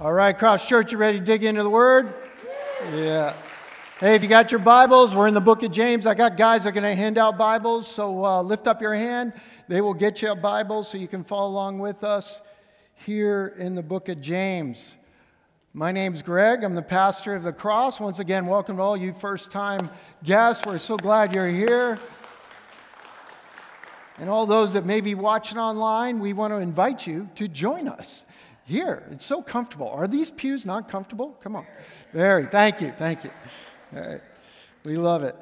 All right, Cross Church, you ready to dig into the Word? Yeah. Hey, if you got your Bibles, we're in the book of James. I got guys that are going to hand out Bibles, so uh, lift up your hand. They will get you a Bible so you can follow along with us here in the book of James. My name's Greg. I'm the pastor of the Cross. Once again, welcome to all you first time guests. We're so glad you're here. And all those that may be watching online, we want to invite you to join us here. It's so comfortable. Are these pews not comfortable? Come on. Very. Thank you. Thank you. All right. We love it.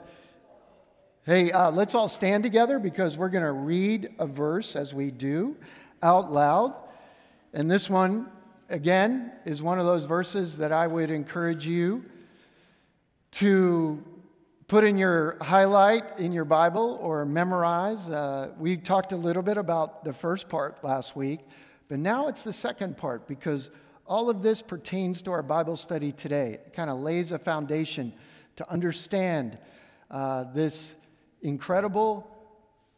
Hey, uh, let's all stand together because we're going to read a verse as we do out loud. And this one, again, is one of those verses that I would encourage you to put in your highlight in your Bible or memorize. Uh, we talked a little bit about the first part last week. But now it's the second part because all of this pertains to our Bible study today. It kind of lays a foundation to understand uh, this incredible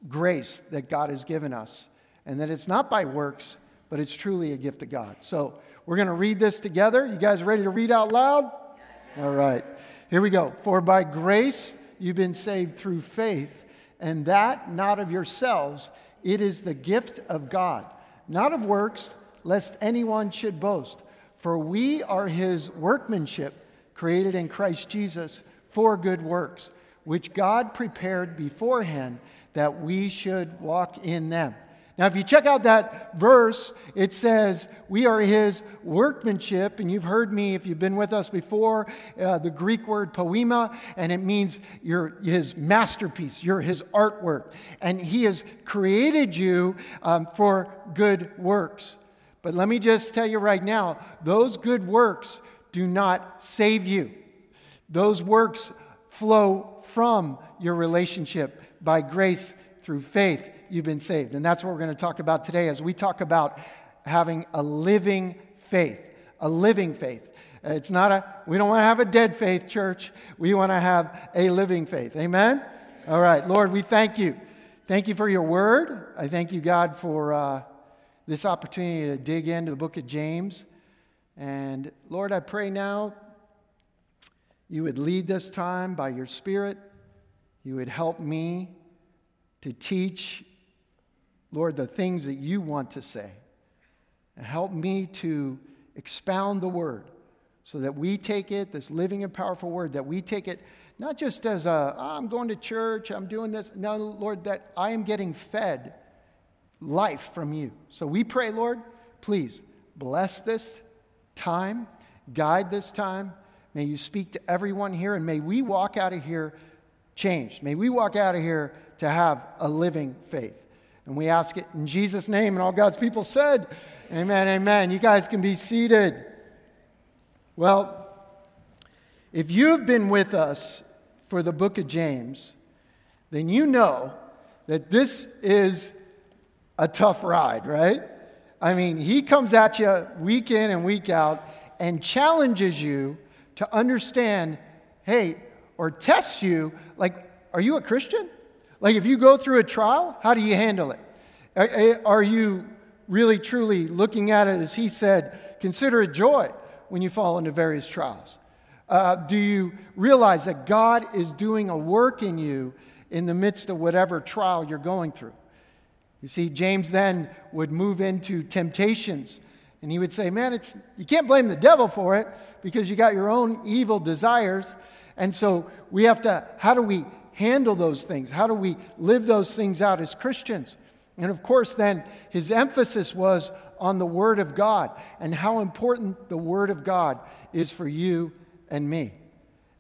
grace that God has given us, and that it's not by works, but it's truly a gift of God. So we're going to read this together. You guys ready to read out loud? All right. Here we go. For by grace you've been saved through faith, and that not of yourselves, it is the gift of God not of works, lest anyone should boast. For we are his workmanship, created in Christ Jesus for good works, which God prepared beforehand that we should walk in them. Now, if you check out that verse, it says, We are his workmanship. And you've heard me, if you've been with us before, uh, the Greek word poema, and it means you're his masterpiece, you're his artwork. And he has created you um, for good works. But let me just tell you right now those good works do not save you, those works flow from your relationship by grace through faith you've been saved. And that's what we're going to talk about today as we talk about having a living faith. A living faith. It's not a, we don't want to have a dead faith, church. We want to have a living faith. Amen? All right, Lord, we thank you. Thank you for your word. I thank you, God, for uh, this opportunity to dig into the book of James. And Lord, I pray now you would lead this time by your Spirit. You would help me to teach Lord, the things that you want to say. And help me to expound the word so that we take it, this living and powerful word, that we take it not just as a, oh, I'm going to church, I'm doing this. No, Lord, that I am getting fed life from you. So we pray, Lord, please bless this time, guide this time. May you speak to everyone here, and may we walk out of here changed. May we walk out of here to have a living faith. And we ask it in Jesus' name. And all God's people said, Amen, amen. You guys can be seated. Well, if you've been with us for the book of James, then you know that this is a tough ride, right? I mean, he comes at you week in and week out and challenges you to understand hey, or tests you like, are you a Christian? Like, if you go through a trial, how do you handle it? Are you really, truly looking at it as he said, consider it joy when you fall into various trials? Uh, do you realize that God is doing a work in you in the midst of whatever trial you're going through? You see, James then would move into temptations, and he would say, Man, it's, you can't blame the devil for it because you got your own evil desires. And so we have to, how do we handle those things? How do we live those things out as Christians? And of course, then his emphasis was on the Word of God and how important the Word of God is for you and me.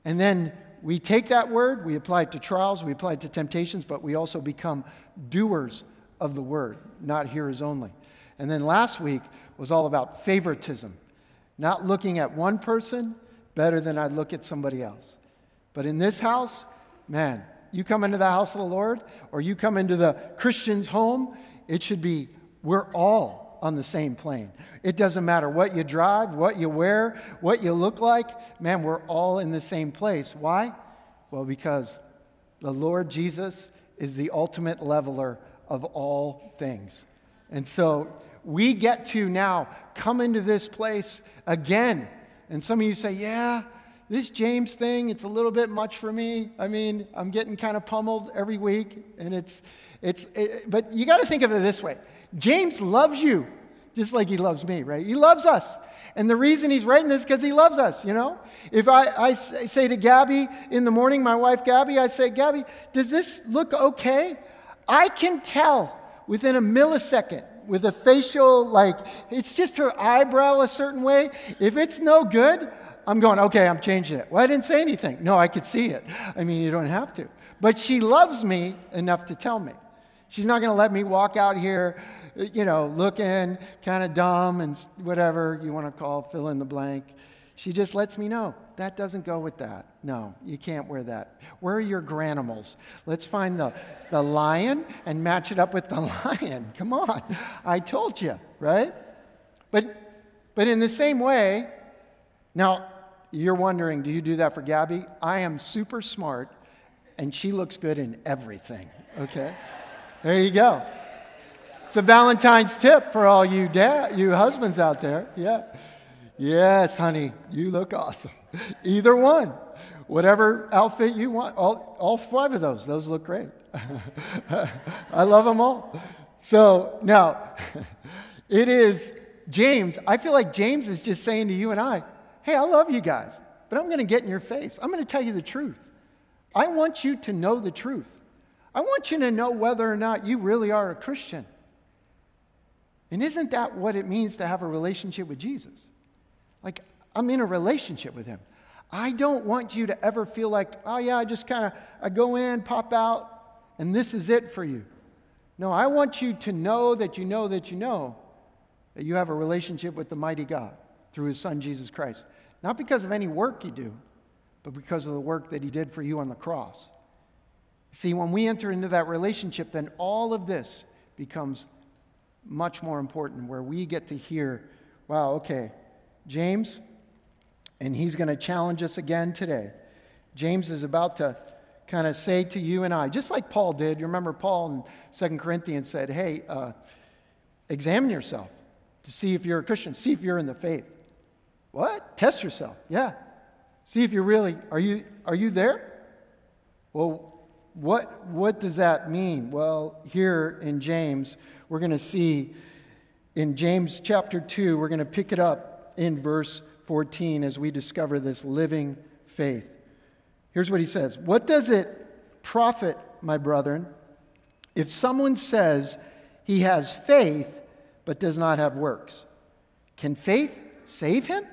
And then we take that word, we apply it to trials, we apply it to temptations, but we also become doers of the Word, not hearers only. And then last week was all about favoritism, not looking at one person better than I'd look at somebody else. But in this house, man, you come into the house of the Lord or you come into the Christian's home, it should be, we're all on the same plane. It doesn't matter what you drive, what you wear, what you look like. Man, we're all in the same place. Why? Well, because the Lord Jesus is the ultimate leveler of all things. And so we get to now come into this place again. And some of you say, yeah, this James thing, it's a little bit much for me. I mean, I'm getting kind of pummeled every week, and it's, it's, it, but you got to think of it this way James loves you just like he loves me, right? He loves us. And the reason he's writing this is because he loves us, you know? If I, I say to Gabby in the morning, my wife Gabby, I say, Gabby, does this look okay? I can tell within a millisecond with a facial, like, it's just her eyebrow a certain way. If it's no good, I'm going, okay, I'm changing it. Well, I didn't say anything. No, I could see it. I mean, you don't have to. But she loves me enough to tell me. She's not going to let me walk out here, you know, looking kind of dumb and whatever you want to call fill in the blank. She just lets me know that doesn't go with that. No, you can't wear that. Where are your Garanimals? Let's find the, the lion and match it up with the lion. Come on. I told you, right? But, but in the same way, now you're wondering, do you do that for Gabby? I am super smart and she looks good in everything, okay? There you go. It's a Valentine's tip for all you dad, you husbands out there. Yeah. Yes, honey, you look awesome. Either one. Whatever outfit you want. All, all five of those. Those look great. I love them all. So now, it is James. I feel like James is just saying to you and I, hey, I love you guys, but I'm going to get in your face. I'm going to tell you the truth. I want you to know the truth. I want you to know whether or not you really are a Christian. And isn't that what it means to have a relationship with Jesus? Like, I'm in a relationship with him. I don't want you to ever feel like, oh, yeah, I just kind of I go in, pop out, and this is it for you. No, I want you to know that you know that you know that you have a relationship with the mighty God through his son, Jesus Christ. Not because of any work you do, but because of the work that he did for you on the cross. See, when we enter into that relationship, then all of this becomes much more important, where we get to hear, wow, okay, James, and he's going to challenge us again today. James is about to kind of say to you and I, just like Paul did. You remember Paul in Second Corinthians said, hey, uh, examine yourself to see if you're a Christian, see if you're in the faith. What? Test yourself. Yeah. See if you're really, are you, are you there? Well, what, what does that mean? Well, here in James, we're going to see in James chapter 2, we're going to pick it up in verse 14 as we discover this living faith. Here's what he says What does it profit, my brethren, if someone says he has faith but does not have works? Can faith save him?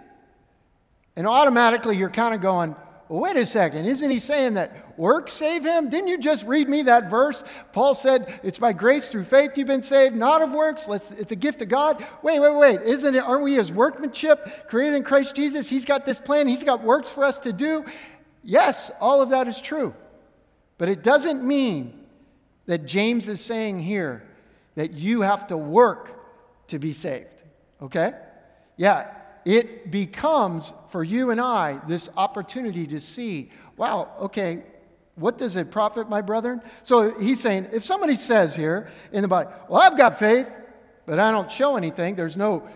And automatically you're kind of going, wait a second, isn't he saying that works save him? Didn't you just read me that verse? Paul said, It's by grace through faith you've been saved, not of works. Let's, it's a gift of God. Wait, wait, wait. Isn't it, aren't we his workmanship created in Christ Jesus? He's got this plan, he's got works for us to do. Yes, all of that is true. But it doesn't mean that James is saying here that you have to work to be saved. Okay? Yeah, it becomes for you and I this opportunity to see, wow, okay, what does it profit, my brethren? So he's saying, if somebody says here in the Bible, well, I've got faith, but I don't show anything, there's no,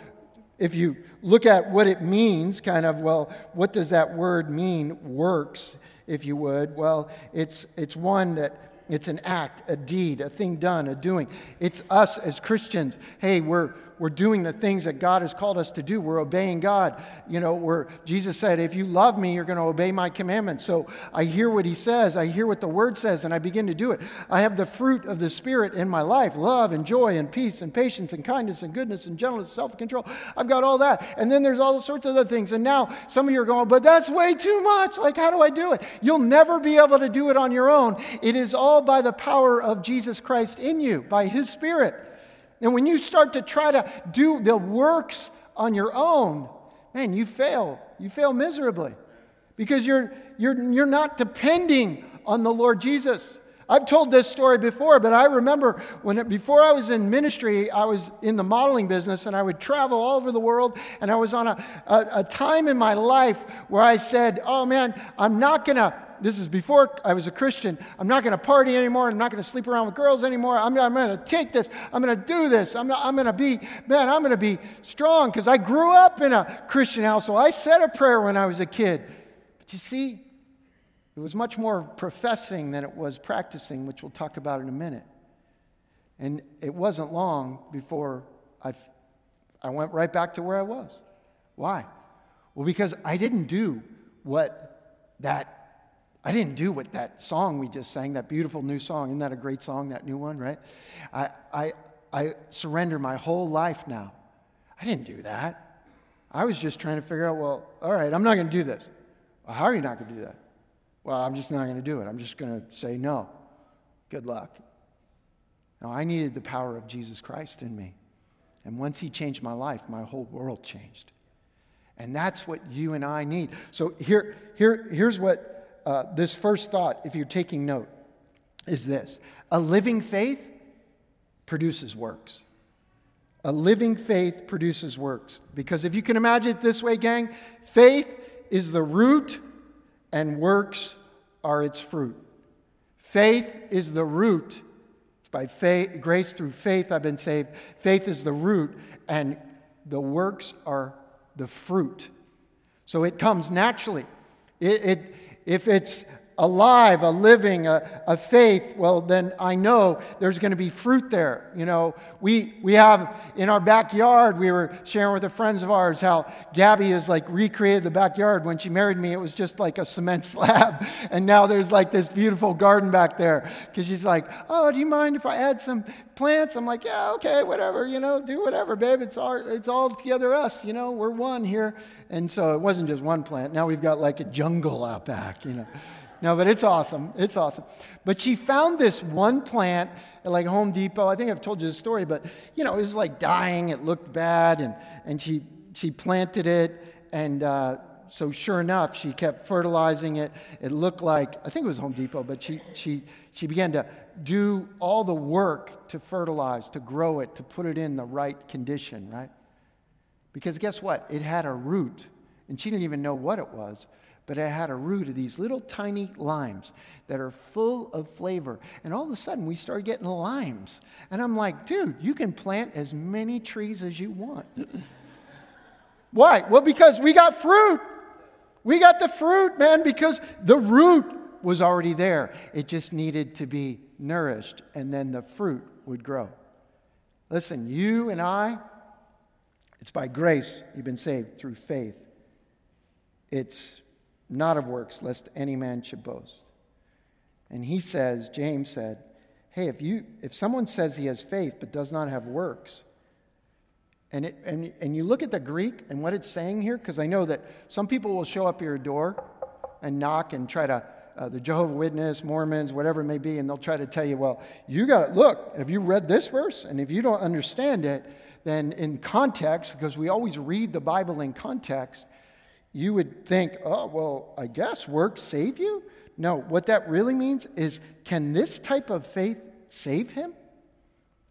if you look at what it means, kind of, well, what does that word mean? Works, if you would. Well, it's, it's one that it's an act, a deed, a thing done, a doing. It's us as Christians. Hey, we're, we're doing the things that God has called us to do. We're obeying God. You know, Jesus said, if you love me, you're going to obey my commandments. So I hear what he says, I hear what the word says, and I begin to do it. I have the fruit of the Spirit in my life love and joy and peace and patience and kindness and goodness and gentleness, self control. I've got all that. And then there's all sorts of other things. And now some of you are going, but that's way too much. Like, how do I do it? You'll never be able to do it on your own. It is all by the power of Jesus Christ in you, by his Spirit. And when you start to try to do the works on your own, man, you fail. You fail miserably because you're, you're, you're not depending on the Lord Jesus. I've told this story before, but I remember when it, before I was in ministry, I was in the modeling business and I would travel all over the world. And I was on a, a, a time in my life where I said, Oh man, I'm not going to this is before I was a Christian, I'm not going to party anymore. I'm not going to sleep around with girls anymore. I'm, I'm going to take this. I'm going to do this. I'm, I'm going to be, man, I'm going to be strong because I grew up in a Christian household. I said a prayer when I was a kid. But you see, it was much more professing than it was practicing, which we'll talk about in a minute. And it wasn't long before I, I went right back to where I was. Why? Well, because I didn't do what that I didn't do what that song we just sang, that beautiful new song. Isn't that a great song, that new one, right? I, I, I surrender my whole life now. I didn't do that. I was just trying to figure out, well, all right, I'm not going to do this. Well, how are you not going to do that? Well, I'm just not going to do it. I'm just going to say no. Good luck. No, I needed the power of Jesus Christ in me. And once He changed my life, my whole world changed. And that's what you and I need. So here, here, here's what uh, this first thought, if you're taking note, is this a living faith produces works. A living faith produces works. Because if you can imagine it this way, gang, faith is the root and works are its fruit. Faith is the root. It's by faith, grace through faith I've been saved. Faith is the root, and the works are the fruit. So it comes naturally. It, it, if it's alive, a living, a, a faith, well, then I know there's going to be fruit there. You know, we, we have in our backyard, we were sharing with the friends of ours how Gabby has like recreated the backyard. When she married me, it was just like a cement slab. And now there's like this beautiful garden back there because she's like, oh, do you mind if I add some plants? I'm like, yeah, okay, whatever, you know, do whatever, babe. It's all, it's all together us, you know, we're one here. And so it wasn't just one plant. Now we've got like a jungle out back, you know. No, but it's awesome. It's awesome. But she found this one plant at like Home Depot. I think I've told you the story, but you know, it was like dying. It looked bad, and and she she planted it, and uh, so sure enough, she kept fertilizing it. It looked like I think it was Home Depot, but she she she began to do all the work to fertilize, to grow it, to put it in the right condition, right? Because guess what? It had a root, and she didn't even know what it was but it had a root of these little tiny limes that are full of flavor. And all of a sudden, we started getting limes. And I'm like, dude, you can plant as many trees as you want. Why? Well, because we got fruit. We got the fruit, man, because the root was already there. It just needed to be nourished, and then the fruit would grow. Listen, you and I, it's by grace you've been saved through faith. It's not of works, lest any man should boast. And he says, James said, Hey, if, you, if someone says he has faith but does not have works, and, it, and, and you look at the Greek and what it's saying here, because I know that some people will show up at your door and knock and try to, uh, the Jehovah Witness, Mormons, whatever it may be, and they'll try to tell you, well, you got to look, have you read this verse? And if you don't understand it, then in context, because we always read the Bible in context, you would think, oh, well, I guess works save you? No, what that really means is can this type of faith save him?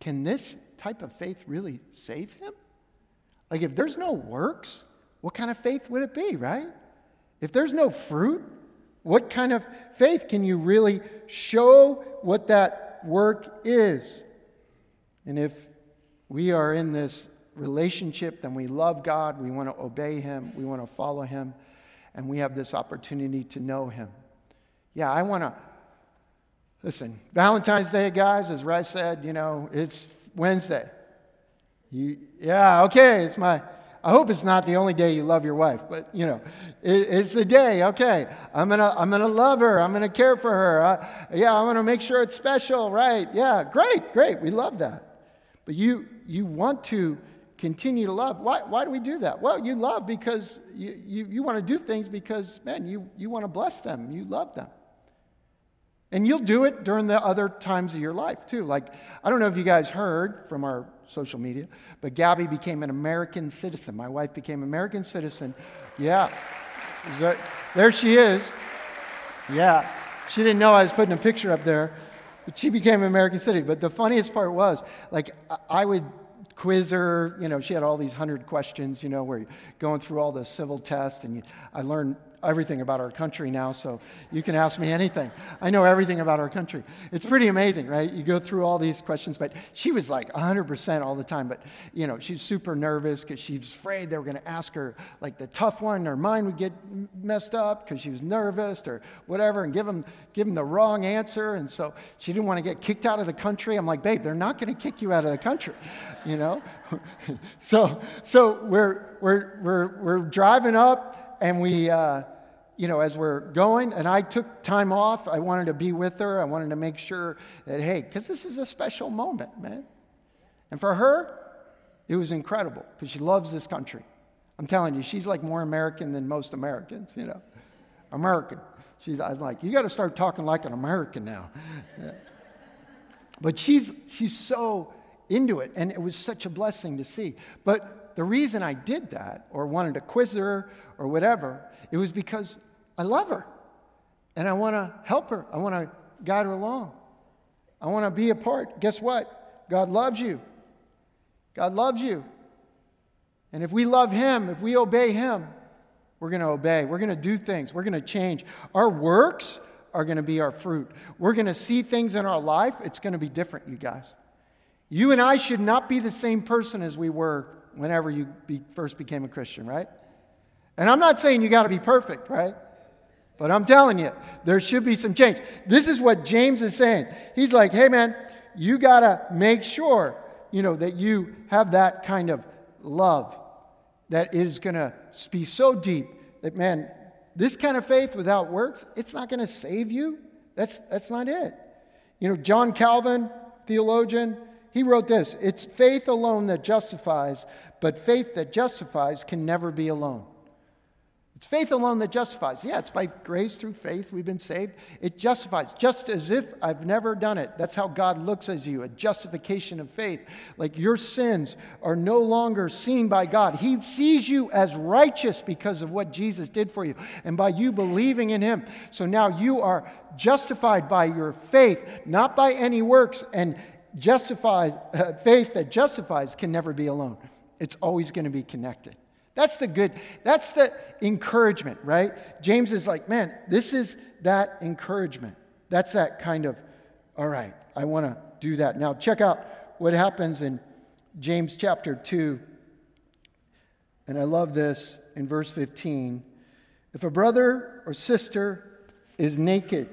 Can this type of faith really save him? Like, if there's no works, what kind of faith would it be, right? If there's no fruit, what kind of faith can you really show what that work is? And if we are in this relationship, then we love God, we want to obey Him, we want to follow Him, and we have this opportunity to know Him. Yeah, I want to. Listen, Valentine's Day, guys, as Rice said, you know, it's Wednesday. You, yeah, okay, it's my. I hope it's not the only day you love your wife, but you know, it, it's the day. Okay, I'm gonna, I'm gonna love her. I'm gonna care for her. Uh, yeah, I'm gonna make sure it's special, right? Yeah, great, great. We love that. But you, you want to continue to love. Why, why do we do that? Well, you love because you, you, you want to do things because, man, you, you want to bless them. You love them. And you'll do it during the other times of your life, too. Like, I don't know if you guys heard from our social media, but Gabby became an American citizen. My wife became an American citizen. Yeah. There she is. Yeah. She didn't know I was putting a picture up there, but she became an American citizen. But the funniest part was, like, I would quiz her. You know, she had all these hundred questions, you know, where you're going through all the civil tests. And you, I learned everything about our country now, so you can ask me anything. I know everything about our country. It's pretty amazing, right? You go through all these questions, but she was like 100% all the time. But, you know, she's super nervous because she's afraid they were going to ask her like the tough one. Her mind would get messed up because she was nervous or whatever and give them, give them the wrong answer. And so she didn't want to get kicked out of the country. I'm like, babe, they're not going to kick you out of the country, you know? so so we're, we're, we're, we're driving up and we, uh, you know, as we're going, and I took time off. I wanted to be with her. I wanted to make sure that, hey, because this is a special moment, man. And for her, it was incredible because she loves this country. I'm telling you, she's like more American than most Americans, you know. American. She's I'm like, you got to start talking like an American now. Yeah. But she's, she's so into it, and it was such a blessing to see. But the reason I did that, or wanted to quiz her, or whatever, it was because I love her and I want to help her. I want to guide her along. I want to be a part. Guess what? God loves you. God loves you. And if we love Him, if we obey Him, we're going to obey. We're going to do things. We're going to change. Our works are going to be our fruit. We're going to see things in our life. It's going to be different, you guys. You and I should not be the same person as we were whenever you be, first became a Christian, right? And I'm not saying you got to be perfect, right? But I'm telling you, there should be some change. This is what James is saying. He's like, hey, man, you got to make sure, you know, that you have that kind of love that is going to be so deep that, man, this kind of faith without works, it's not going to save you. That's, that's not it. You know, John Calvin, theologian, he wrote this It's faith alone that justifies, but faith that justifies can never be alone. It's faith alone that justifies. Yeah, it's by grace through faith we've been saved. It justifies, just as if I've never done it. That's how God looks at you a justification of faith. Like your sins are no longer seen by God. He sees you as righteous because of what Jesus did for you and by you believing in Him. So now you are justified by your faith, not by any works. And justifies, uh, faith that justifies can never be alone, it's always going to be connected. That's the good, that's the encouragement, right? James is like, man, this is that encouragement. That's that kind of, all right, I want to do that. Now, check out what happens in James chapter 2. And I love this in verse 15. If a brother or sister is naked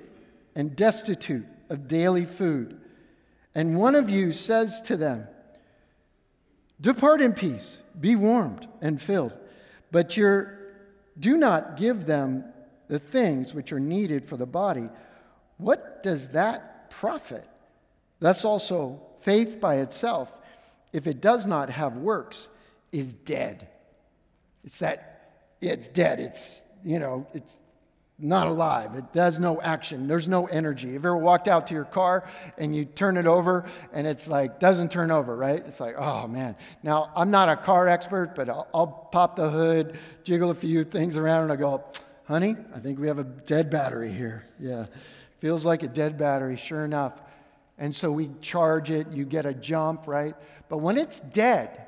and destitute of daily food, and one of you says to them, Depart in peace, be warmed and filled. But you do not give them the things which are needed for the body. What does that profit? Thus also, faith by itself, if it does not have works, is dead. It's that, it's dead. It's, you know, it's not alive. It does no action. There's no energy. Have you ever walked out to your car and you turn it over and it's like, doesn't turn over, right? It's like, oh man. Now, I'm not a car expert, but I'll, I'll pop the hood, jiggle a few things around, and I go, honey, I think we have a dead battery here. Yeah. Feels like a dead battery, sure enough. And so we charge it, you get a jump, right? But when it's dead,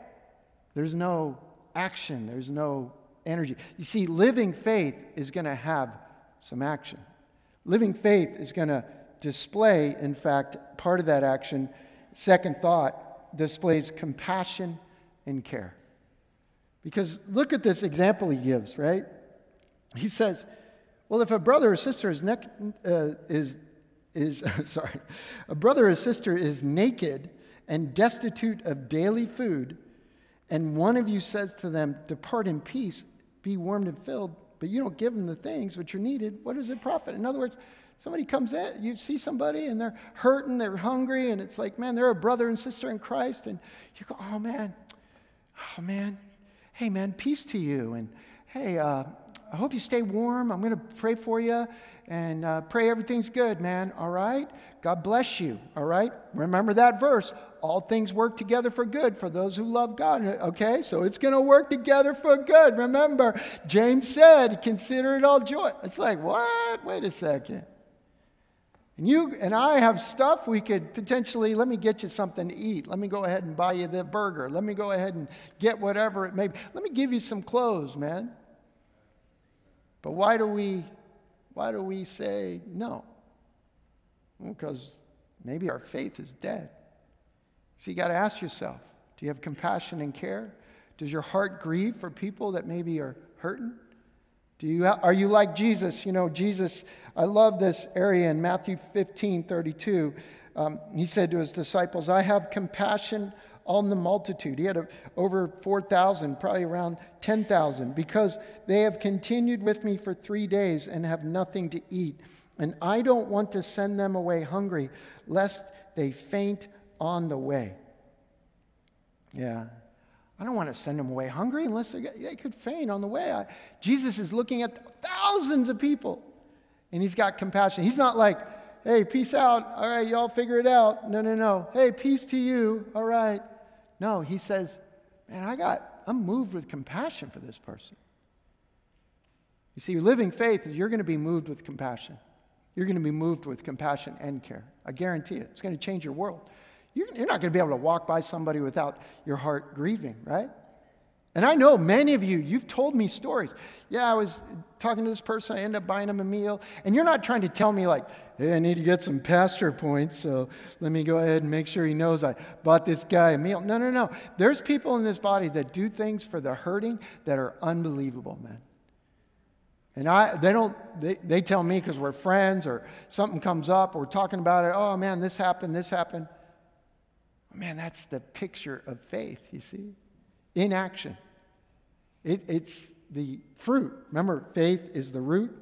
there's no action, there's no energy. You see, living faith is going to have some action. Living faith is going to display, in fact, part of that action, second thought, displays compassion and care. Because look at this example he gives, right? He says, well, if a brother or sister is, ne- uh, is, is sorry, a brother or sister is naked and destitute of daily food, and one of you says to them, Depart in peace, be warmed and filled, but you don't give them the things which are needed, what does it profit? In other words, somebody comes in, you see somebody and they're hurting, they're hungry, and it's like, man, they're a brother and sister in Christ, and you go, oh man, oh man, hey man, peace to you, and hey, uh, I hope you stay warm. I'm going to pray for you and uh, pray everything's good, man. All right? God bless you. All right? Remember that verse. All things work together for good for those who love God. Okay? So it's going to work together for good. Remember, James said, consider it all joy. It's like, what? Wait a second. And you and I have stuff we could potentially, let me get you something to eat. Let me go ahead and buy you the burger. Let me go ahead and get whatever it may be. Let me give you some clothes, man. But why do we, why do we say no? Because maybe our faith is dead. So you got to ask yourself do you have compassion and care? Does your heart grieve for people that maybe are hurting? Do you, are you like Jesus? You know, Jesus, I love this area in Matthew 15 32. Um, he said to his disciples, I have compassion on the multitude. He had a, over 4,000, probably around 10,000, because they have continued with me for three days and have nothing to eat. And I don't want to send them away hungry, lest they faint on the way. Yeah. I don't want to send them away hungry unless they, they could faint on the way. I, Jesus is looking at thousands of people and he's got compassion. He's not like, hey, peace out. All right, y'all figure it out. No, no, no. Hey, peace to you. All right. No, he says, man, I got, I'm moved with compassion for this person. You see, living faith is you're going to be moved with compassion. You're going to be moved with compassion and care. I guarantee it. It's going to change your world. You're, you're not going to be able to walk by somebody without your heart grieving, right? And I know many of you, you've told me stories. Yeah, I was talking to this person, I ended up buying him a meal. And you're not trying to tell me, like, hey, I need to get some pastor points, so let me go ahead and make sure he knows I bought this guy a meal. No, no, no. There's people in this body that do things for the hurting that are unbelievable, man. And I, they don't, they, they tell me because we're friends or something comes up, or we're talking about it, oh man, this happened, this happened. Man, that's the picture of faith, you see? In action. It, it's the fruit. Remember, faith is the root,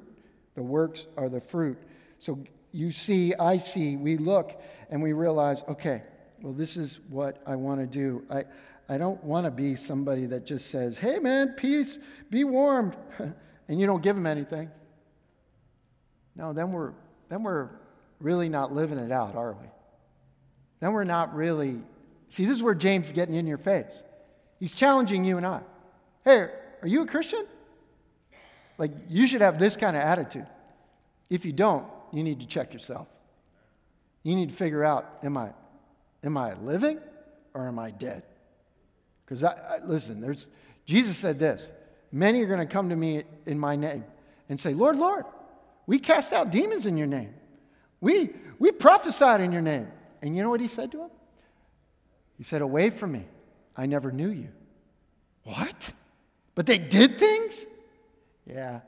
the works are the fruit. So you see, I see, we look, and we realize, okay, well, this is what I want to do. I, I don't want to be somebody that just says, hey, man, peace, be warmed, and you don't give them anything. No, then we're, then we're really not living it out, are we? Then we're not really. See, this is where James is getting in your face. He's challenging you and I. Hey, are you a Christian? Like, you should have this kind of attitude. If you don't, you need to check yourself. You need to figure out am I, am I living or am I dead? Because, I, I, listen, there's, Jesus said this Many are going to come to me in my name and say, Lord, Lord, we cast out demons in your name. We, we prophesied in your name. And you know what he said to him? He said, Away from me. I never knew you. What? But they did things? Yeah,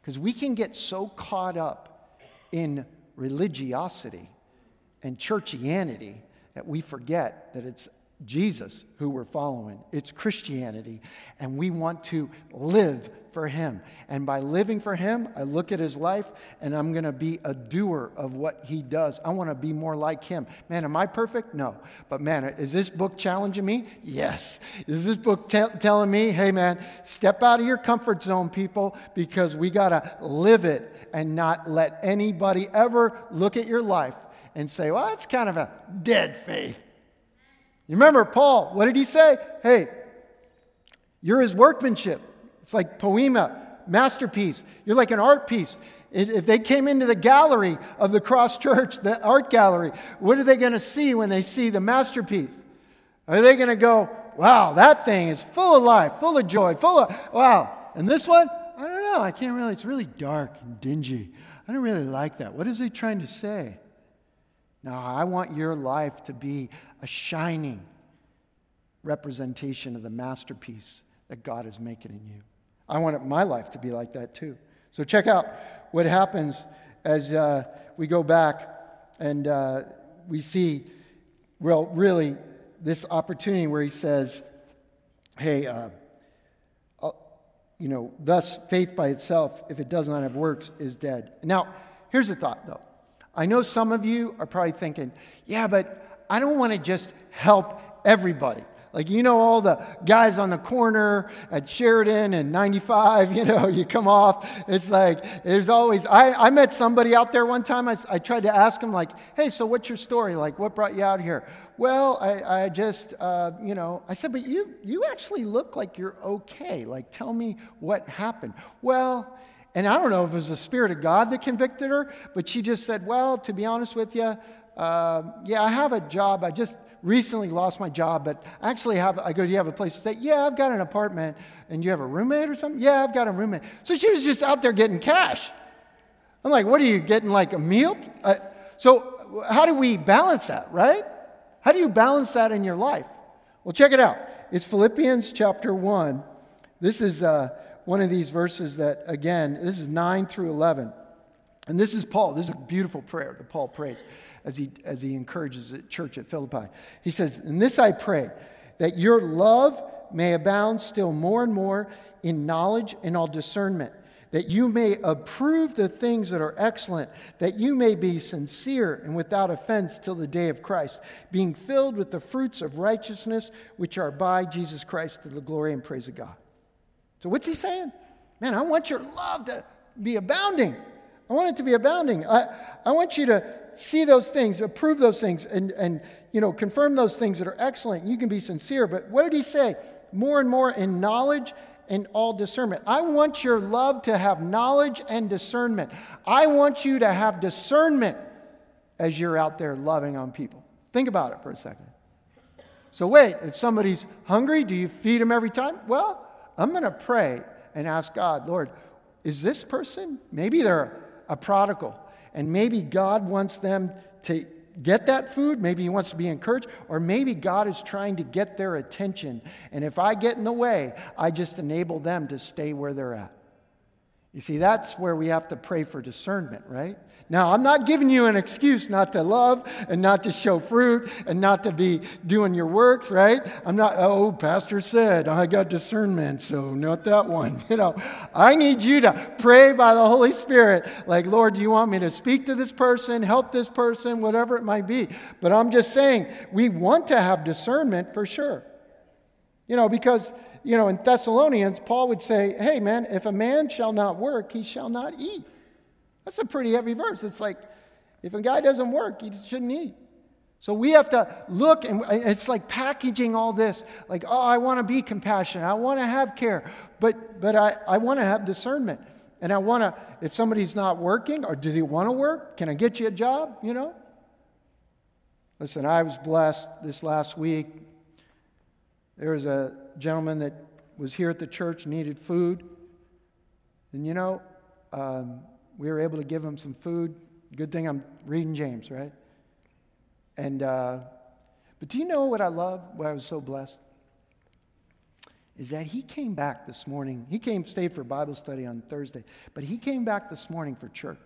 because we can get so caught up in religiosity and churchianity that we forget that it's Jesus who we're following. It's Christianity. And we want to live for Him. And by living for Him, I look at His life and I'm going to be a doer of what He does. I want to be more like Him. Man, am I perfect? No. But man, is this book challenging me? Yes. Is this book t- telling me, hey, man, step out of your comfort zone, people, because we got to live it and not let anybody ever look at your life and say, well, that's kind of a dead faith. You remember Paul, what did he say? Hey, you're his workmanship. It's like poema, masterpiece. You're like an art piece. If they came into the gallery of the Cross Church, the art gallery, what are they going to see when they see the masterpiece? Are they going to go, wow, that thing is full of life, full of joy, full of, wow. And this one, I don't know. I can't really, it's really dark and dingy. I don't really like that. What is he trying to say? Now, I want your life to be a shining representation of the masterpiece that God is making in you. I want my life to be like that too. So, check out what happens as uh, we go back and uh, we see, well, really, this opportunity where he says, hey, uh, uh, you know, thus faith by itself, if it does not have works, is dead. Now, here's a thought though. I know some of you are probably thinking, yeah, but I don't want to just help everybody. Like, you know, all the guys on the corner at Sheridan and 95, you know, you come off. It's like, there's always, I, I met somebody out there one time. I, I tried to ask him, like, hey, so what's your story? Like, what brought you out here? Well, I, I just, uh, you know, I said, but you, you actually look like you're okay. Like, tell me what happened. Well, and I don't know if it was the Spirit of God that convicted her, but she just said, Well, to be honest with you, uh, yeah, I have a job. I just, recently lost my job, but I actually have, I go, Do you have a place to stay? Yeah, I've got an apartment. And you have a roommate or something? Yeah, I've got a roommate. So she was just out there getting cash. I'm like, What are you getting like a meal? Uh, so, how do we balance that, right? How do you balance that in your life? Well, check it out. It's Philippians chapter 1. This is uh, one of these verses that, again, this is 9 through 11. And this is Paul. This is a beautiful prayer that Paul prays as he, as he encourages the church at Philippi. He says, And this I pray, that your love may abound still more and more in knowledge and all discernment, that you may approve the things that are excellent, that you may be sincere and without offense till the day of Christ, being filled with the fruits of righteousness which are by Jesus Christ to the glory and praise of God. So, what's he saying? Man, I want your love to be abounding. I want it to be abounding. I, I want you to see those things, approve those things, and, and you know, confirm those things that are excellent. You can be sincere. But what did he say? More and more in knowledge and all discernment. I want your love to have knowledge and discernment. I want you to have discernment as you're out there loving on people. Think about it for a second. So, wait, if somebody's hungry, do you feed them every time? Well, I'm going to pray and ask God, Lord, is this person, maybe they're a prodigal, and maybe God wants them to get that food. Maybe He wants to be encouraged, or maybe God is trying to get their attention. And if I get in the way, I just enable them to stay where they're at. You see, that's where we have to pray for discernment, right? Now, I'm not giving you an excuse not to love and not to show fruit and not to be doing your works, right? I'm not, oh, Pastor said, I got discernment, so not that one. You know, I need you to pray by the Holy Spirit, like, Lord, do you want me to speak to this person, help this person, whatever it might be? But I'm just saying, we want to have discernment for sure. You know, because, you know, in Thessalonians, Paul would say, hey, man, if a man shall not work, he shall not eat. That's a pretty heavy verse. It's like, if a guy doesn't work, he shouldn't eat. So we have to look, and it's like packaging all this. Like, oh, I want to be compassionate. I want to have care. But, but I, I want to have discernment. And I want to, if somebody's not working, or does he want to work? Can I get you a job? You know? Listen, I was blessed this last week. There was a gentleman that was here at the church, needed food. And you know, um, we were able to give him some food. Good thing I'm reading James, right? And, uh, but do you know what I love? What I was so blessed? Is that he came back this morning. He came, stayed for Bible study on Thursday, but he came back this morning for church.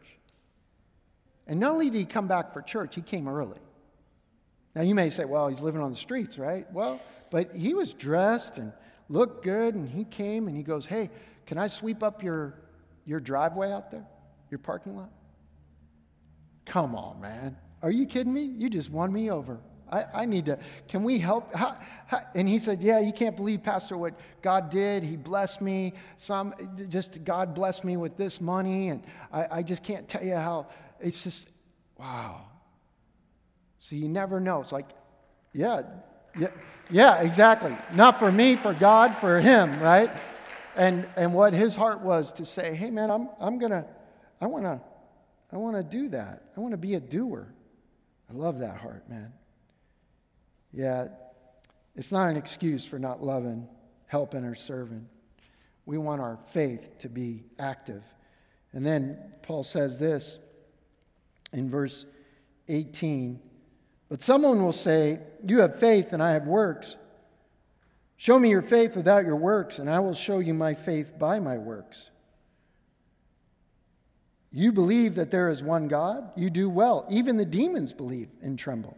And not only did he come back for church, he came early. Now you may say, well, he's living on the streets, right? Well, but he was dressed and looked good, and he came and he goes, hey, can I sweep up your, your driveway out there? your parking lot? Come on, man. Are you kidding me? You just won me over. I, I need to, can we help? How, how? And he said, Yeah, you can't believe, Pastor, what God did. He blessed me. Some, just God blessed me with this money. And I, I just can't tell you how, it's just, wow. So you never know. It's like, yeah, yeah, yeah, exactly. Not for me, for God, for him, right? And, and what his heart was to say, Hey, man, I'm, I'm to, I want to I want to do that. I want to be a doer. I love that heart, man. Yeah, it's not an excuse for not loving, helping, or serving. We want our faith to be active. And then Paul says this in verse 18 But someone will say, You have faith and I have works. Show me your faith without your works, and I will show you my faith by my works. You believe that there is one God? You do well. Even the demons believe and tremble.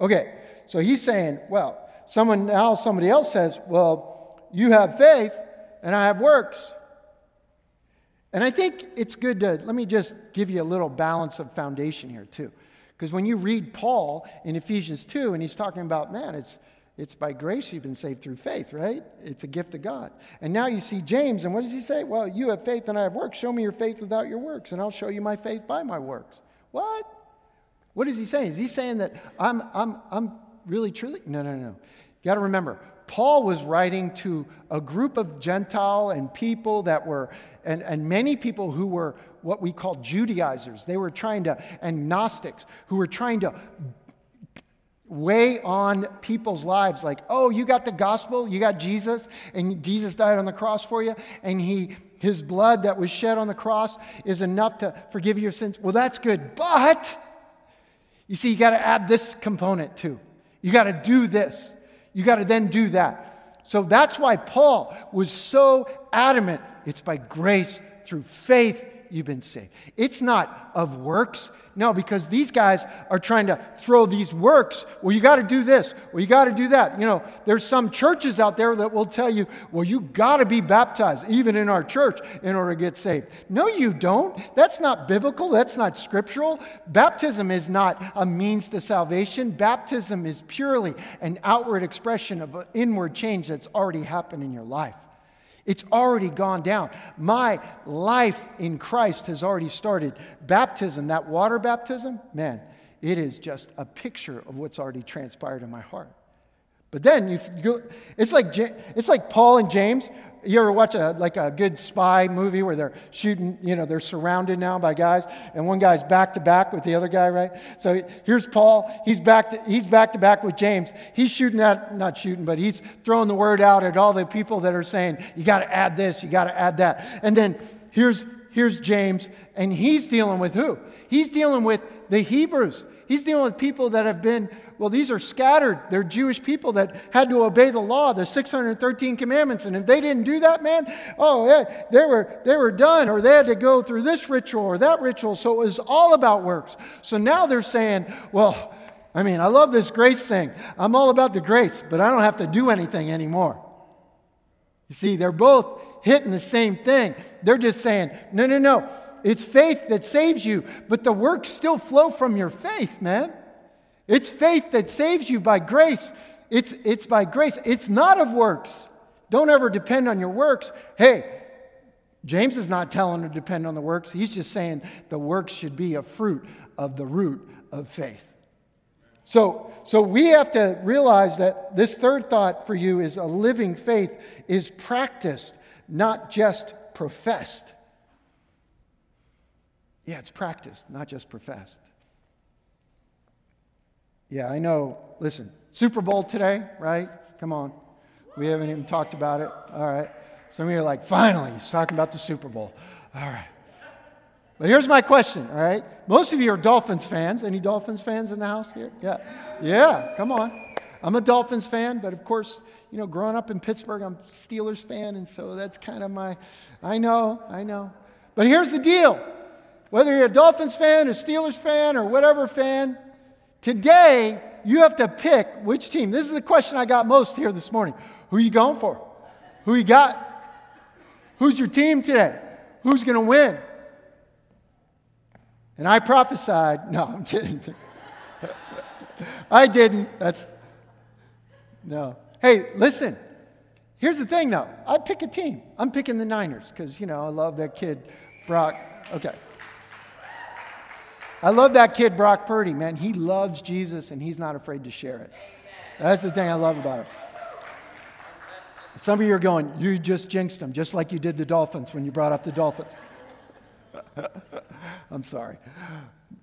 Okay, so he's saying, well, someone now somebody else says, well, you have faith and I have works. And I think it's good to let me just give you a little balance of foundation here too. Because when you read Paul in Ephesians 2 and he's talking about, man, it's it's by grace you've been saved through faith, right? It's a gift of God. And now you see James, and what does he say? Well, you have faith and I have works. Show me your faith without your works, and I'll show you my faith by my works. What? What is he saying? Is he saying that I'm, I'm, I'm really, truly? No, no, no. You got to remember, Paul was writing to a group of Gentile and people that were, and, and many people who were what we call Judaizers. They were trying to, and Gnostics, who were trying to weigh on people's lives like, oh, you got the gospel, you got Jesus, and Jesus died on the cross for you, and he his blood that was shed on the cross is enough to forgive your sins. Well, that's good. But you see, you got to add this component too. You got to do this. You got to then do that. So that's why Paul was so adamant. It's by grace through faith you've been saved. It's not of works. No, because these guys are trying to throw these works. Well, you got to do this. Well, you got to do that. You know, there's some churches out there that will tell you, well, you got to be baptized, even in our church, in order to get saved. No, you don't. That's not biblical. That's not scriptural. Baptism is not a means to salvation. Baptism is purely an outward expression of an inward change that's already happened in your life. It's already gone down. My life in Christ has already started. Baptism, that water baptism, man, it is just a picture of what's already transpired in my heart. But then you, it's like it's like Paul and James you ever watch a like a good spy movie where they're shooting, you know, they're surrounded now by guys, and one guy's back to back with the other guy, right? So here's Paul. He's back to he's back to back with James. He's shooting at not shooting, but he's throwing the word out at all the people that are saying, you got to add this, you got to add that. And then here's here's James, and he's dealing with who? He's dealing with the Hebrews. He's dealing with people that have been well, these are scattered. They're Jewish people that had to obey the law, the 613 commandments. And if they didn't do that, man, oh, yeah, they were, they were done, or they had to go through this ritual or that ritual. So it was all about works. So now they're saying, well, I mean, I love this grace thing. I'm all about the grace, but I don't have to do anything anymore. You see, they're both hitting the same thing. They're just saying, no, no, no. It's faith that saves you, but the works still flow from your faith, man. It's faith that saves you by grace. It's, it's by grace. It's not of works. Don't ever depend on your works. Hey, James is not telling to depend on the works. He's just saying the works should be a fruit of the root of faith. So, so we have to realize that this third thought for you is a living faith is practiced, not just professed. Yeah, it's practiced, not just professed. Yeah, I know. Listen, Super Bowl today, right? Come on. We haven't even talked about it. All right. Some of you are like, finally, he's talking about the Super Bowl. All right. But here's my question, all right? Most of you are Dolphins fans. Any Dolphins fans in the house here? Yeah. Yeah, come on. I'm a Dolphins fan, but of course, you know, growing up in Pittsburgh, I'm Steelers fan, and so that's kind of my, I know, I know. But here's the deal whether you're a Dolphins fan, a Steelers fan, or whatever fan, Today, you have to pick which team. This is the question I got most here this morning. Who are you going for? Who you got? Who's your team today? Who's going to win? And I prophesied. No, I'm kidding. I didn't. That's no. Hey, listen. Here's the thing, though. I pick a team. I'm picking the Niners because you know I love that kid, Brock. Okay. I love that kid, Brock Purdy, man. He loves Jesus and he's not afraid to share it. That's the thing I love about him. Some of you are going, you just jinxed him, just like you did the Dolphins when you brought up the Dolphins. I'm sorry.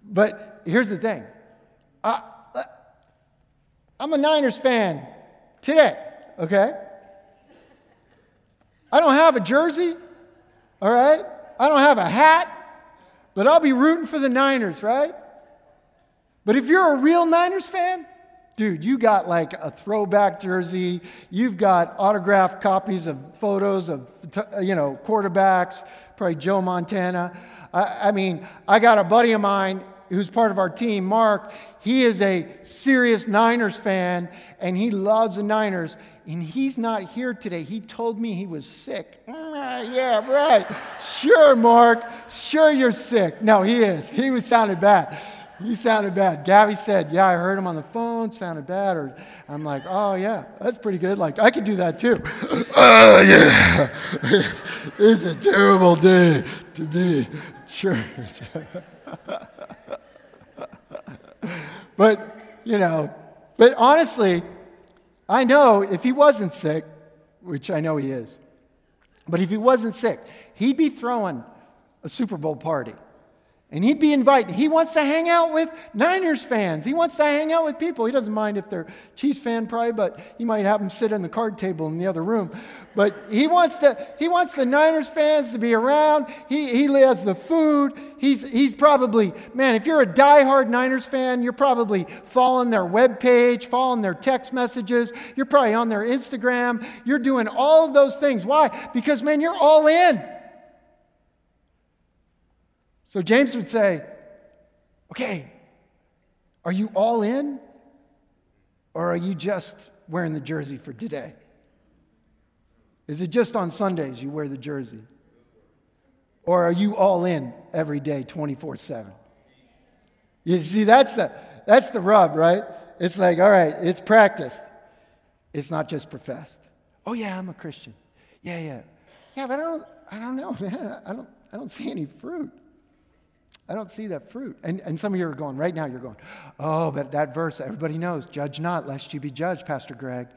But here's the thing I, I'm a Niners fan today, okay? I don't have a jersey, all right? I don't have a hat but I'll be rooting for the Niners, right? But if you're a real Niners fan, dude, you got like a throwback jersey. You've got autographed copies of photos of, you know, quarterbacks, probably Joe Montana. I, I mean, I got a buddy of mine who's part of our team, Mark. He is a serious Niners fan and he loves the Niners and he's not here today. He told me he was sick. Mm, yeah, right. Sure, Mark. Sure, you're sick. No, he is. He was sounded bad. He sounded bad. Gabby said, Yeah, I heard him on the phone, sounded bad. Or I'm like, Oh, yeah, that's pretty good. Like, I could do that too. oh, yeah. it's a terrible day to be church. but, you know, but honestly, I know if he wasn't sick, which I know he is, but if he wasn't sick, he'd be throwing a Super Bowl party. And he'd be invited. He wants to hang out with Niners fans. He wants to hang out with people. He doesn't mind if they're Chiefs fan, probably, but he might have them sit on the card table in the other room. But he wants to, he wants the Niners fans to be around. He, he has the food. He's, he's probably, man, if you're a diehard Niners fan, you're probably following their webpage, following their text messages. You're probably on their Instagram. You're doing all of those things. Why? Because, man, you're all in. So James would say, okay, are you all in? Or are you just wearing the jersey for today? Is it just on Sundays you wear the jersey? Or are you all in every day, 24 7? You see, that's the, that's the rub, right? It's like, all right, it's practiced. It's not just professed. Oh, yeah, I'm a Christian. Yeah, yeah. Yeah, but I don't, I don't know, man. I don't, I don't see any fruit. I don't see that fruit. And, and some of you are going, right now, you're going, oh, but that verse, everybody knows, judge not, lest you be judged, Pastor Greg.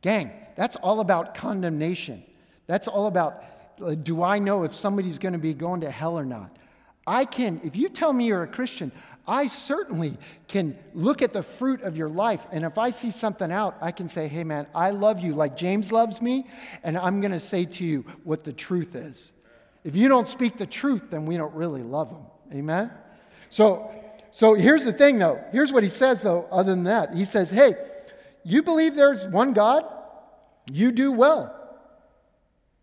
Gang, that's all about condemnation. That's all about do I know if somebody's going to be going to hell or not? I can, if you tell me you're a Christian, I certainly can look at the fruit of your life. And if I see something out, I can say, hey, man, I love you like James loves me. And I'm going to say to you what the truth is. If you don't speak the truth, then we don't really love them. Amen? So, so here's the thing, though. Here's what he says, though, other than that. He says, hey, you believe there's one God? You do well.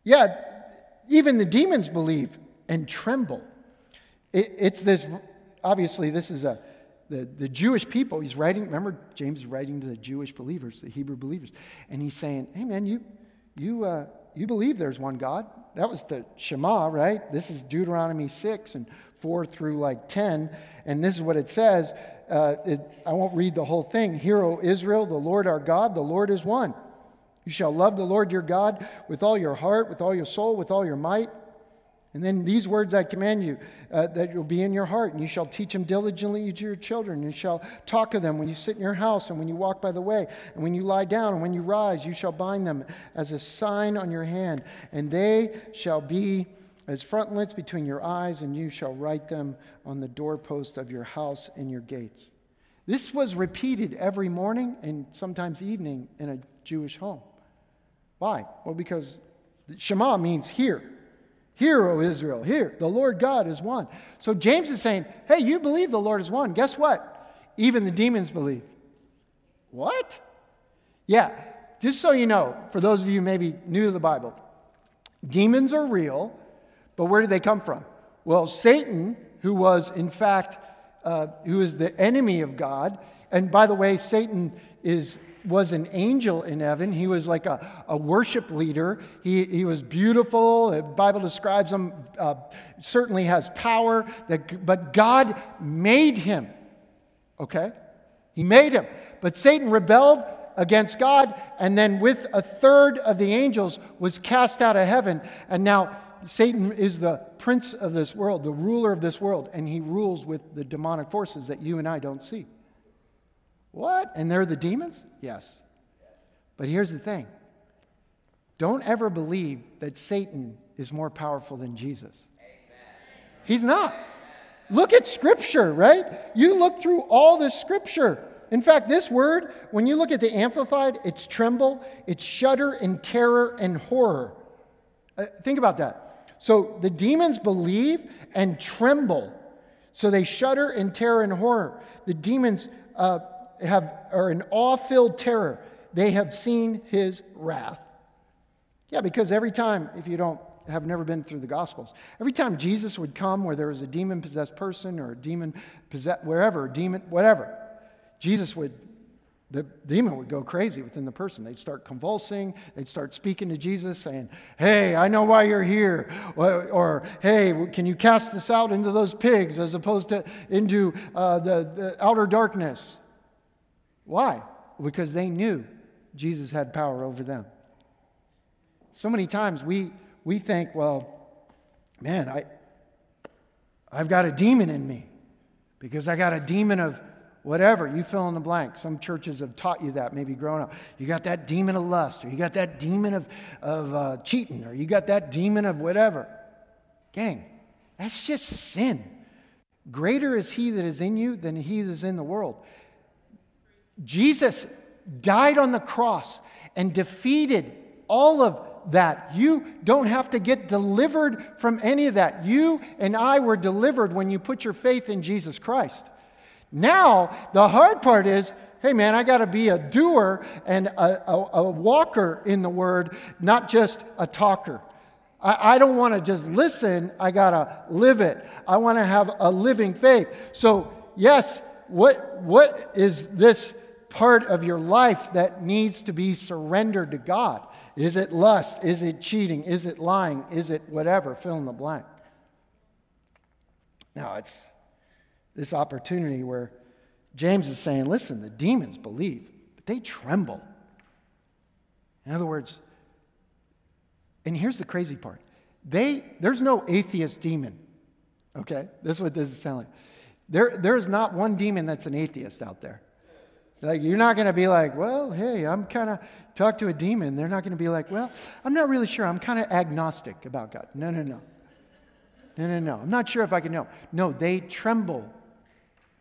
Yeah, even the demons believe and tremble. It, it's this, obviously, this is a, the, the Jewish people. He's writing, remember, James is writing to the Jewish believers, the Hebrew believers. And he's saying, hey, man, you, you, uh, you believe there's one God. That was the Shema, right? This is Deuteronomy 6 and 4 through like 10. And this is what it says. Uh, it, I won't read the whole thing. Hear, O Israel, the Lord our God, the Lord is one. You shall love the Lord your God with all your heart, with all your soul, with all your might. And then these words I command you uh, that will be in your heart, and you shall teach them diligently to your children. You shall talk of them when you sit in your house, and when you walk by the way, and when you lie down, and when you rise. You shall bind them as a sign on your hand, and they shall be as frontlets between your eyes, and you shall write them on the doorpost of your house and your gates. This was repeated every morning and sometimes evening in a Jewish home. Why? Well, because Shema means hear. Hear, O Israel, hear. The Lord God is one. So James is saying, hey, you believe the Lord is one. Guess what? Even the demons believe. What? Yeah, just so you know, for those of you maybe new to the Bible, demons are real, but where did they come from? Well, Satan, who was in fact, uh, who is the enemy of God, and by the way, Satan is was an angel in heaven. He was like a, a worship leader. He, he was beautiful. The Bible describes him, uh, certainly has power, that, but God made him. Okay? He made him. But Satan rebelled against God, and then with a third of the angels was cast out of heaven. And now Satan is the prince of this world, the ruler of this world, and he rules with the demonic forces that you and I don't see. What? And they're the demons? Yes. But here's the thing don't ever believe that Satan is more powerful than Jesus. He's not. Look at Scripture, right? You look through all the Scripture. In fact, this word, when you look at the Amplified, it's tremble, it's shudder in terror and horror. Uh, think about that. So the demons believe and tremble. So they shudder in terror and horror. The demons uh, have, are in awe filled terror. They have seen his wrath. Yeah, because every time, if you don't have never been through the Gospels, every time Jesus would come where there was a demon possessed person or a demon possessed, wherever, demon, whatever, Jesus would, the demon would go crazy within the person. They'd start convulsing. They'd start speaking to Jesus, saying, Hey, I know why you're here. Or, Hey, can you cast this out into those pigs as opposed to into uh, the, the outer darkness? Why? Because they knew Jesus had power over them. So many times we, we think, well, man, I, I've got a demon in me because I got a demon of whatever. You fill in the blank. Some churches have taught you that maybe growing up. You got that demon of lust, or you got that demon of, of uh, cheating, or you got that demon of whatever. Gang, that's just sin. Greater is he that is in you than he that is in the world. Jesus died on the cross and defeated all of that. You don't have to get delivered from any of that. You and I were delivered when you put your faith in Jesus Christ. Now, the hard part is hey, man, I got to be a doer and a, a, a, walker in the word, not just a talker. I, I don't want to just listen, I got to live it. I want to have a living faith. So, yes, what, what is this part of your life that needs to be surrendered to God? Is it lust? Is it cheating? Is it lying? Is it whatever? Fill in the blank. Now, it's this opportunity where James is saying, listen, the demons believe, but they tremble. In other words, and here's the crazy part they, there's no atheist demon, okay? That's what this is sound like. There, there's not one demon that's an atheist out there. Like, you're not going to be like, well, hey, I'm kind of, talk to a demon. They're not going to be like, well, I'm not really sure. I'm kind of agnostic about God. No, no, no. No, no, no. I'm not sure if I can know. No, they tremble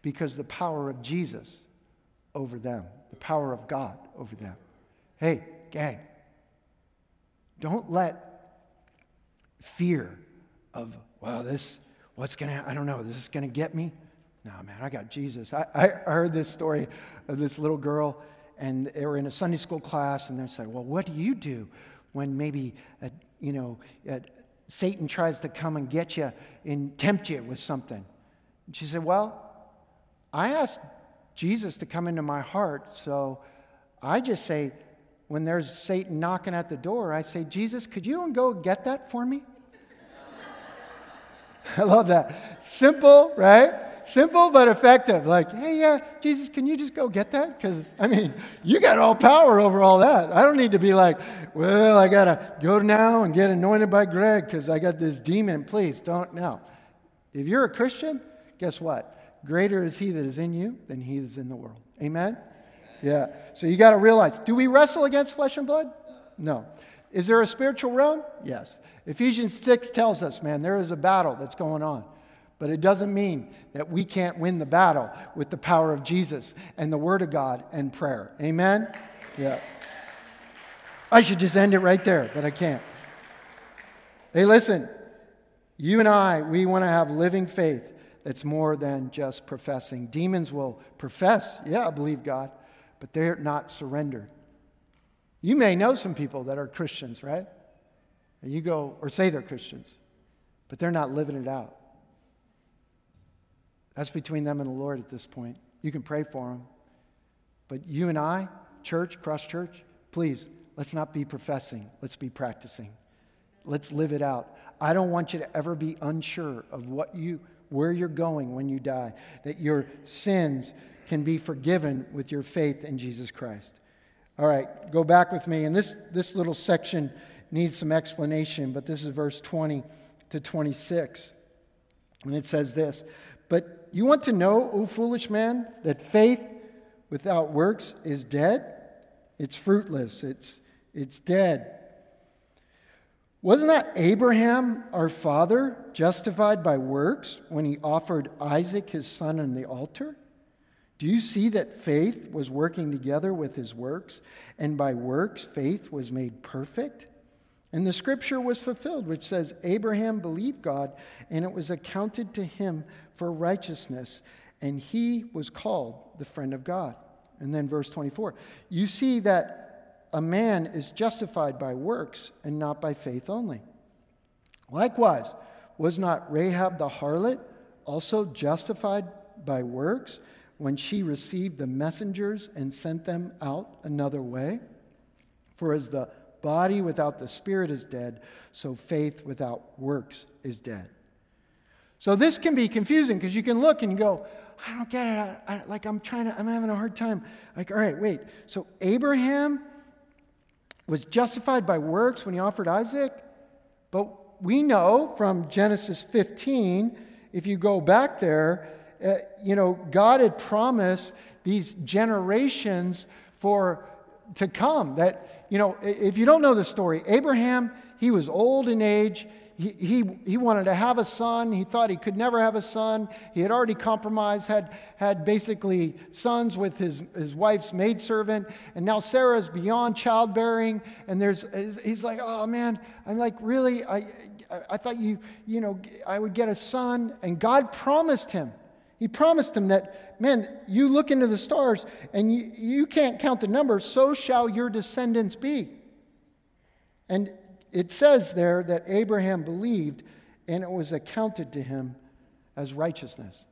because the power of Jesus over them, the power of God over them. Hey, gang, don't let fear of, well, this, what's going to, I don't know, this is going to get me. No, man, I got Jesus. I, I heard this story of this little girl, and they were in a Sunday school class, and they said, Well, what do you do when maybe, a, you know, a, Satan tries to come and get you and tempt you with something? And she said, Well, I asked Jesus to come into my heart, so I just say, when there's Satan knocking at the door, I say, Jesus, could you go get that for me? I love that. Simple, right? Simple but effective. Like, hey, yeah, Jesus, can you just go get that? Because, I mean, you got all power over all that. I don't need to be like, well, I got to go now and get anointed by Greg because I got this demon. Please don't. No. If you're a Christian, guess what? Greater is he that is in you than he that is in the world. Amen? Yeah. So you got to realize do we wrestle against flesh and blood? No. Is there a spiritual realm? Yes. Ephesians 6 tells us, man, there is a battle that's going on. But it doesn't mean that we can't win the battle with the power of Jesus and the Word of God and prayer. Amen? Yeah. I should just end it right there, but I can't. Hey, listen, you and I, we want to have living faith that's more than just professing. Demons will profess, yeah, I believe God, but they're not surrendered. You may know some people that are Christians, right? And you go, or say they're Christians, but they're not living it out. That's between them and the Lord at this point. You can pray for them. But you and I, church, cross church, please, let's not be professing. Let's be practicing. Let's live it out. I don't want you to ever be unsure of what you where you're going when you die, that your sins can be forgiven with your faith in Jesus Christ. All right, go back with me. And this, this little section needs some explanation, but this is verse 20 to 26. And it says this But you want to know, O foolish man, that faith without works is dead? It's fruitless, it's, it's dead. Wasn't that Abraham, our father, justified by works when he offered Isaac, his son, on the altar? Do you see that faith was working together with his works, and by works faith was made perfect? And the scripture was fulfilled, which says, Abraham believed God, and it was accounted to him for righteousness, and he was called the friend of God. And then verse 24, you see that a man is justified by works and not by faith only. Likewise, was not Rahab the harlot also justified by works when she received the messengers and sent them out another way? For as the body without the spirit is dead, so faith without works is dead. So this can be confusing because you can look and you go, I don't get it. I, I, like I'm trying to, I'm having a hard time. Like, all right, wait. So Abraham was justified by works when he offered Isaac, but we know from Genesis 15, if you go back there, uh, you know, God had promised these generations for to come that you know, if you don't know the story, Abraham, he was old in age. He, he, wanted to have a son. He thought he could never have a son. He had already compromised, had, had basically sons with his, his wife's maidservant. And now Sarah's beyond childbearing. And there's, he's like, oh man, I'm like, really? I, I thought you, you know, I would get a son. And God promised him. He promised him that, man, you look into the stars and you, you can't count the numbers, so shall your descendants be. And it says there that Abraham believed and it was accounted to him as righteousness.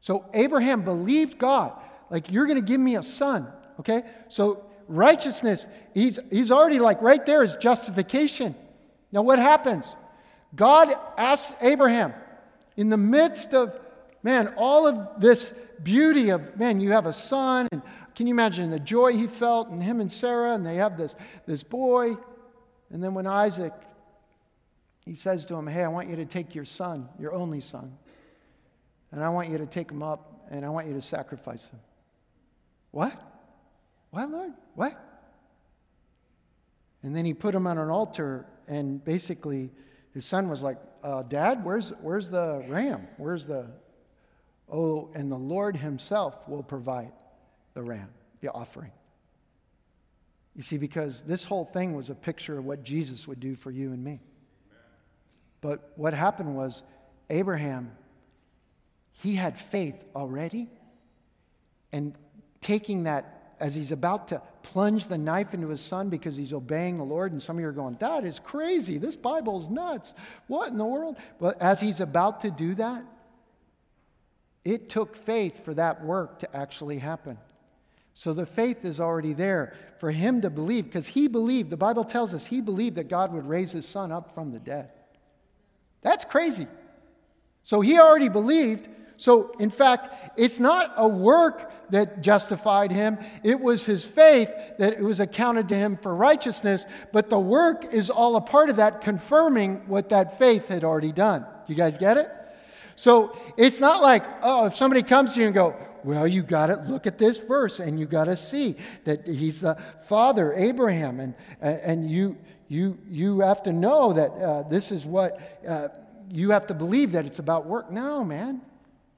So Abraham believed God, like, you're going to give me a son, okay? So righteousness, he's, he's already like right there is justification. Now, what happens? God asks Abraham, in the midst of, man, all of this beauty of, man, you have a son, and can you imagine the joy he felt, and him and Sarah, and they have this, this boy. And then when Isaac, he says to him, Hey, I want you to take your son, your only son, and I want you to take him up and I want you to sacrifice him. What? What, Lord? What? And then he put him on an altar, and basically his son was like, uh, Dad, where's, where's the ram? Where's the. Oh, and the Lord himself will provide the ram, the offering. You see, because this whole thing was a picture of what Jesus would do for you and me. But what happened was, Abraham, he had faith already. And taking that, as he's about to plunge the knife into his son because he's obeying the Lord, and some of you are going, That is crazy. This Bible's nuts. What in the world? But as he's about to do that, it took faith for that work to actually happen. So the faith is already there for him to believe, because he believed, the Bible tells us he believed that God would raise his son up from the dead. That's crazy. So he already believed. So, in fact, it's not a work that justified him, it was his faith that it was accounted to him for righteousness. But the work is all a part of that, confirming what that faith had already done. You guys get it? So it's not like, oh, if somebody comes to you and go, well, you got to look at this verse and you got to see that he's the father, Abraham, and, and you, you, you have to know that uh, this is what uh, you have to believe that it's about work. No, man.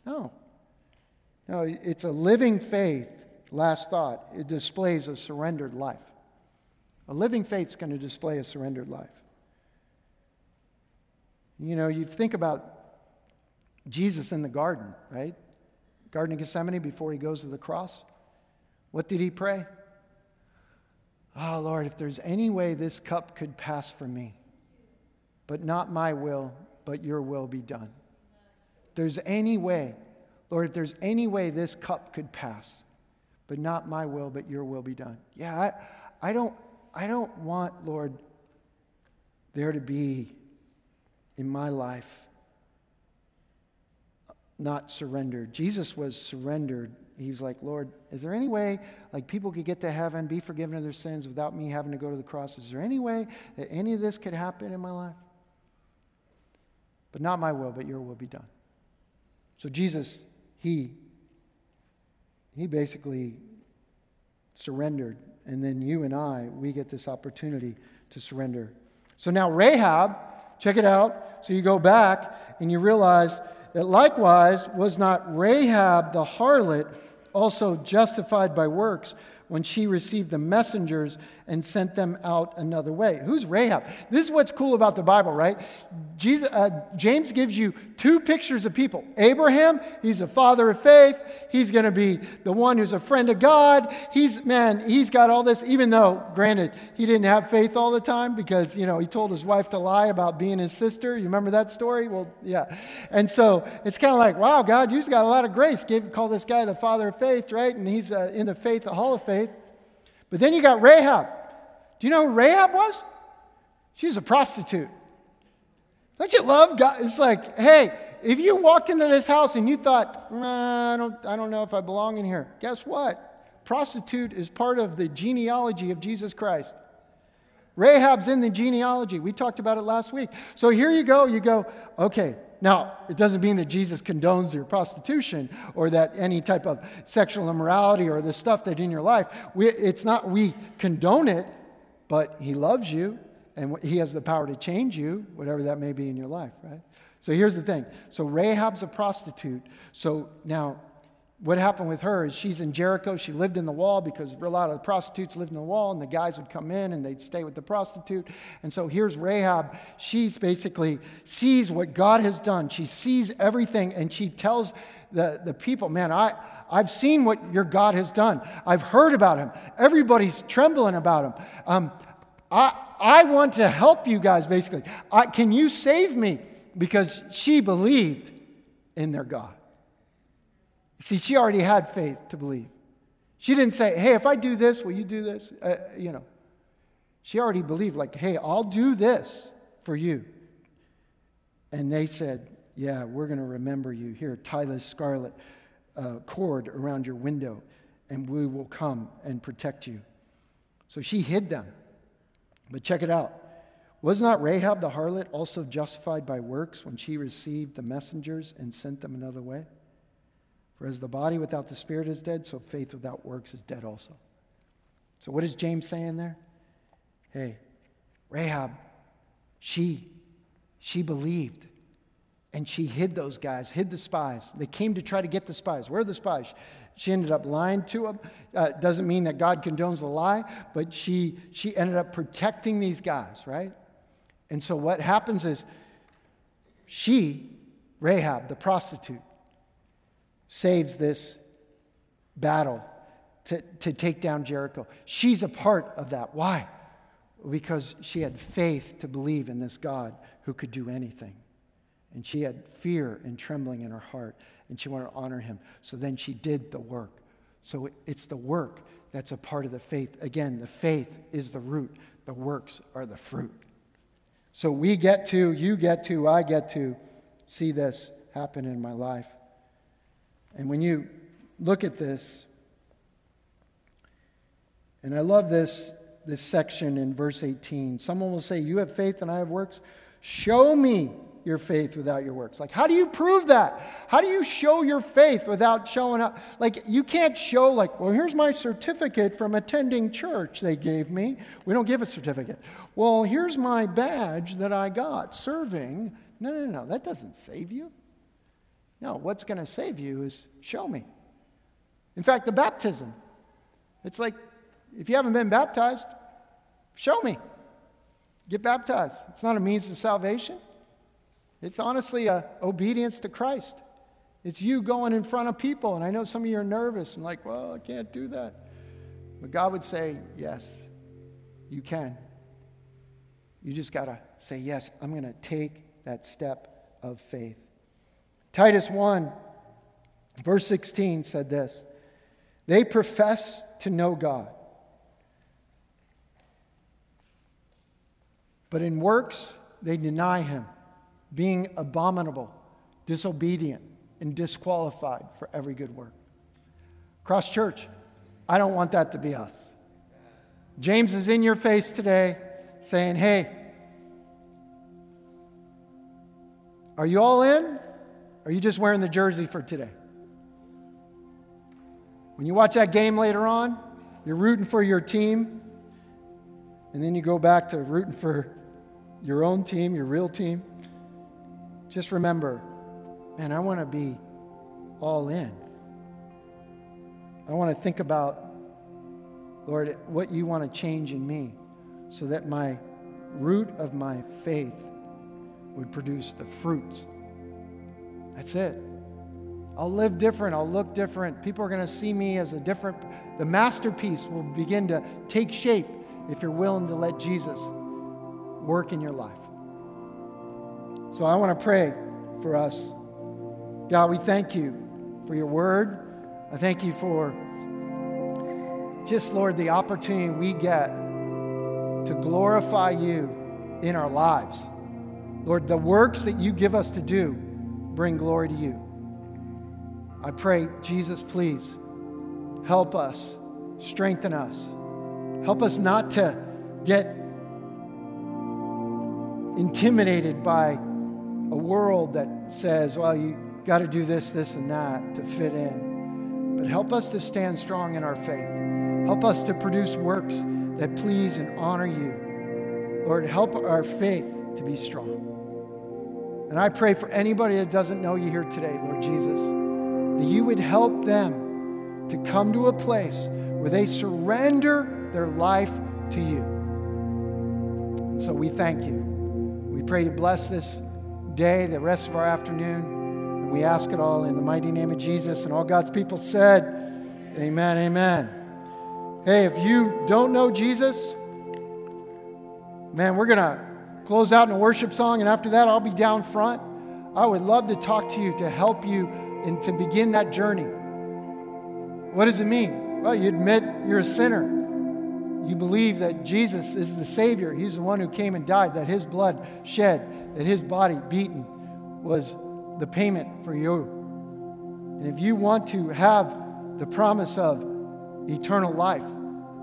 No. No, it's a living faith. Last thought. It displays a surrendered life. A living faith is going to display a surrendered life. You know, you think about Jesus in the garden, right? Garden of Gethsemane before he goes to the cross. What did he pray? Oh, Lord, if there's any way this cup could pass from me, but not my will, but your will be done. If there's any way, Lord, if there's any way this cup could pass, but not my will, but your will be done. Yeah, I, I, don't, I don't want, Lord, there to be in my life not surrendered. Jesus was surrendered. He was like, Lord, is there any way like people could get to heaven, be forgiven of their sins without me having to go to the cross? Is there any way that any of this could happen in my life? But not my will, but your will be done. So Jesus, he he basically surrendered. And then you and I, we get this opportunity to surrender. So now Rahab, check it out. So you go back and you realize that likewise was not Rahab the harlot also justified by works when she received the messengers and sent them out another way. Who's Rahab? This is what's cool about the Bible, right? Jesus, uh, James gives you two pictures of people. Abraham, he's a father of faith. He's going to be the one who's a friend of God. He's, man, he's got all this, even though, granted, he didn't have faith all the time because, you know, he told his wife to lie about being his sister. You remember that story? Well, yeah. And so it's kind of like, wow, God, you've got a lot of grace. Give, call this guy the father of faith, right? And he's uh, in the faith, the hall of faith. But then you got Rahab. Do you know who Rahab was? She's a prostitute. Don't you love God? It's like, hey, if you walked into this house and you thought, nah, I, don't, I don't know if I belong in here, guess what? Prostitute is part of the genealogy of Jesus Christ. Rahab's in the genealogy. We talked about it last week. So here you go. You go, okay, now, it doesn't mean that Jesus condones your prostitution or that any type of sexual immorality or the stuff that in your life. We, it's not we condone it, but He loves you And he has the power to change you, whatever that may be in your life, right? So here's the thing. So Rahab's a prostitute. So now what happened with her is she's in Jericho. She lived in the wall because a lot of the prostitutes lived in the wall, and the guys would come in and they'd stay with the prostitute. And so here's Rahab. She's basically sees what God has done. She sees everything, and she tells the, the people, Man, I, I've seen what your God has done. I've heard about him. Everybody's trembling about him. Um, I, I want to help you guys, basically. I, can you save me? Because she believed in their God. See, she already had faith to believe. She didn't say, hey, if I do this, will you do this? Uh, you know, she already believed, like, hey, I'll do this for you. And they said, yeah, we're going to remember you. Here, tie this scarlet uh, cord around your window, and we will come and protect you. So she hid them. But check it out. Was not Rahab the harlot also justified by works when she received the messengers and sent them another way? For as the body without the spirit is dead, so faith without works is dead also. So, what is James saying there? Hey, Rahab, she, she believed. And she hid those guys, hid the spies. They came to try to get the spies. Where are the spies? She ended up lying to them. Uh, doesn't mean that God condones the lie, but she, she ended up protecting these guys, right? And so what happens is she, Rahab, the prostitute, saves this battle to, to take down Jericho. She's a part of that. Why? Because she had faith to believe in this God who could do anything. And she had fear and trembling in her heart, and she wanted to honor him. So then she did the work. So it's the work that's a part of the faith. Again, the faith is the root, the works are the fruit. So we get to, you get to, I get to see this happen in my life. And when you look at this, and I love this, this section in verse 18. Someone will say, You have faith and I have works. Show me your faith without your works. Like, how do you prove that? How do you show your faith without showing up? Like, you can't show, like, well, here's my certificate from attending church they gave me. We don't give a certificate. Well, here's my badge that I got serving. No, no, no, that doesn't save you. No, what's going to save you is show me. In fact, the baptism, it's like if you haven't been baptized, show me. Get baptized. It's not a means of salvation. It's honestly a obedience to Christ. It's you going in front of people, and I know some of you are nervous and like, well, I can't do that. But God would say, yes, you can. You just got to say, yes, I'm going to take that step of faith. Titus 1, verse 16 said this They profess to know God, but in works they deny him, being abominable, disobedient, and disqualified for every good work. Cross Church, I don't want that to be us. James is in your face today saying, Hey, are you all in? Are you just wearing the jersey for today? When you watch that game later on, you're rooting for your team, and then you go back to rooting for your own team, your real team. Just remember, man, I want to be all in. I want to think about, Lord, what you want to change in me so that my root of my faith would produce the fruits that's it. I'll live different. I'll look different. People are going to see me as a different. The masterpiece will begin to take shape if you're willing to let Jesus work in your life. So I want to pray for us. God, we thank you for your word. I thank you for just, Lord, the opportunity we get to glorify you in our lives. Lord, the works that you give us to do bring glory to you. I pray, Jesus, please help us, strengthen us. Help us not to get intimidated by a world that says, well, you got to do this, this, and that to fit in. But help us to stand strong in our faith. Help us to produce works that please and honor you. Lord, help our faith to be strong. And I pray for anybody that doesn't know you here today, Lord Jesus, that you would help them to come to a place where they surrender their life to you. And so we thank you. We pray you bless this day, the rest of our afternoon. And we ask it all in the mighty name of Jesus. And all God's people said, Amen, amen. Hey, if you don't know Jesus, man, we're going to close out in a worship song. And after that, I'll be down front. I would love to talk to you to help you and to begin that journey. What does it mean? Well, you admit you're a sinner. You believe that Jesus is the Savior. He's the one who came and died, that His blood shed, that His body beaten was the payment for you. And if you want to have the promise of eternal life,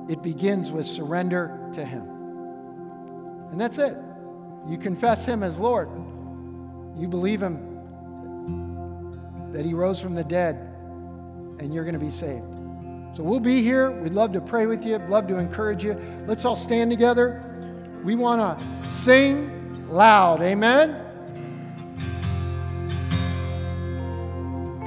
it begins with surrender to Him. And that's it. You confess Him as Lord. You believe Him that He rose from the dead, and you're going to be saved. So we'll be here. We'd love to pray with you, love to encourage you. Let's all stand together. We want to sing loud. Amen.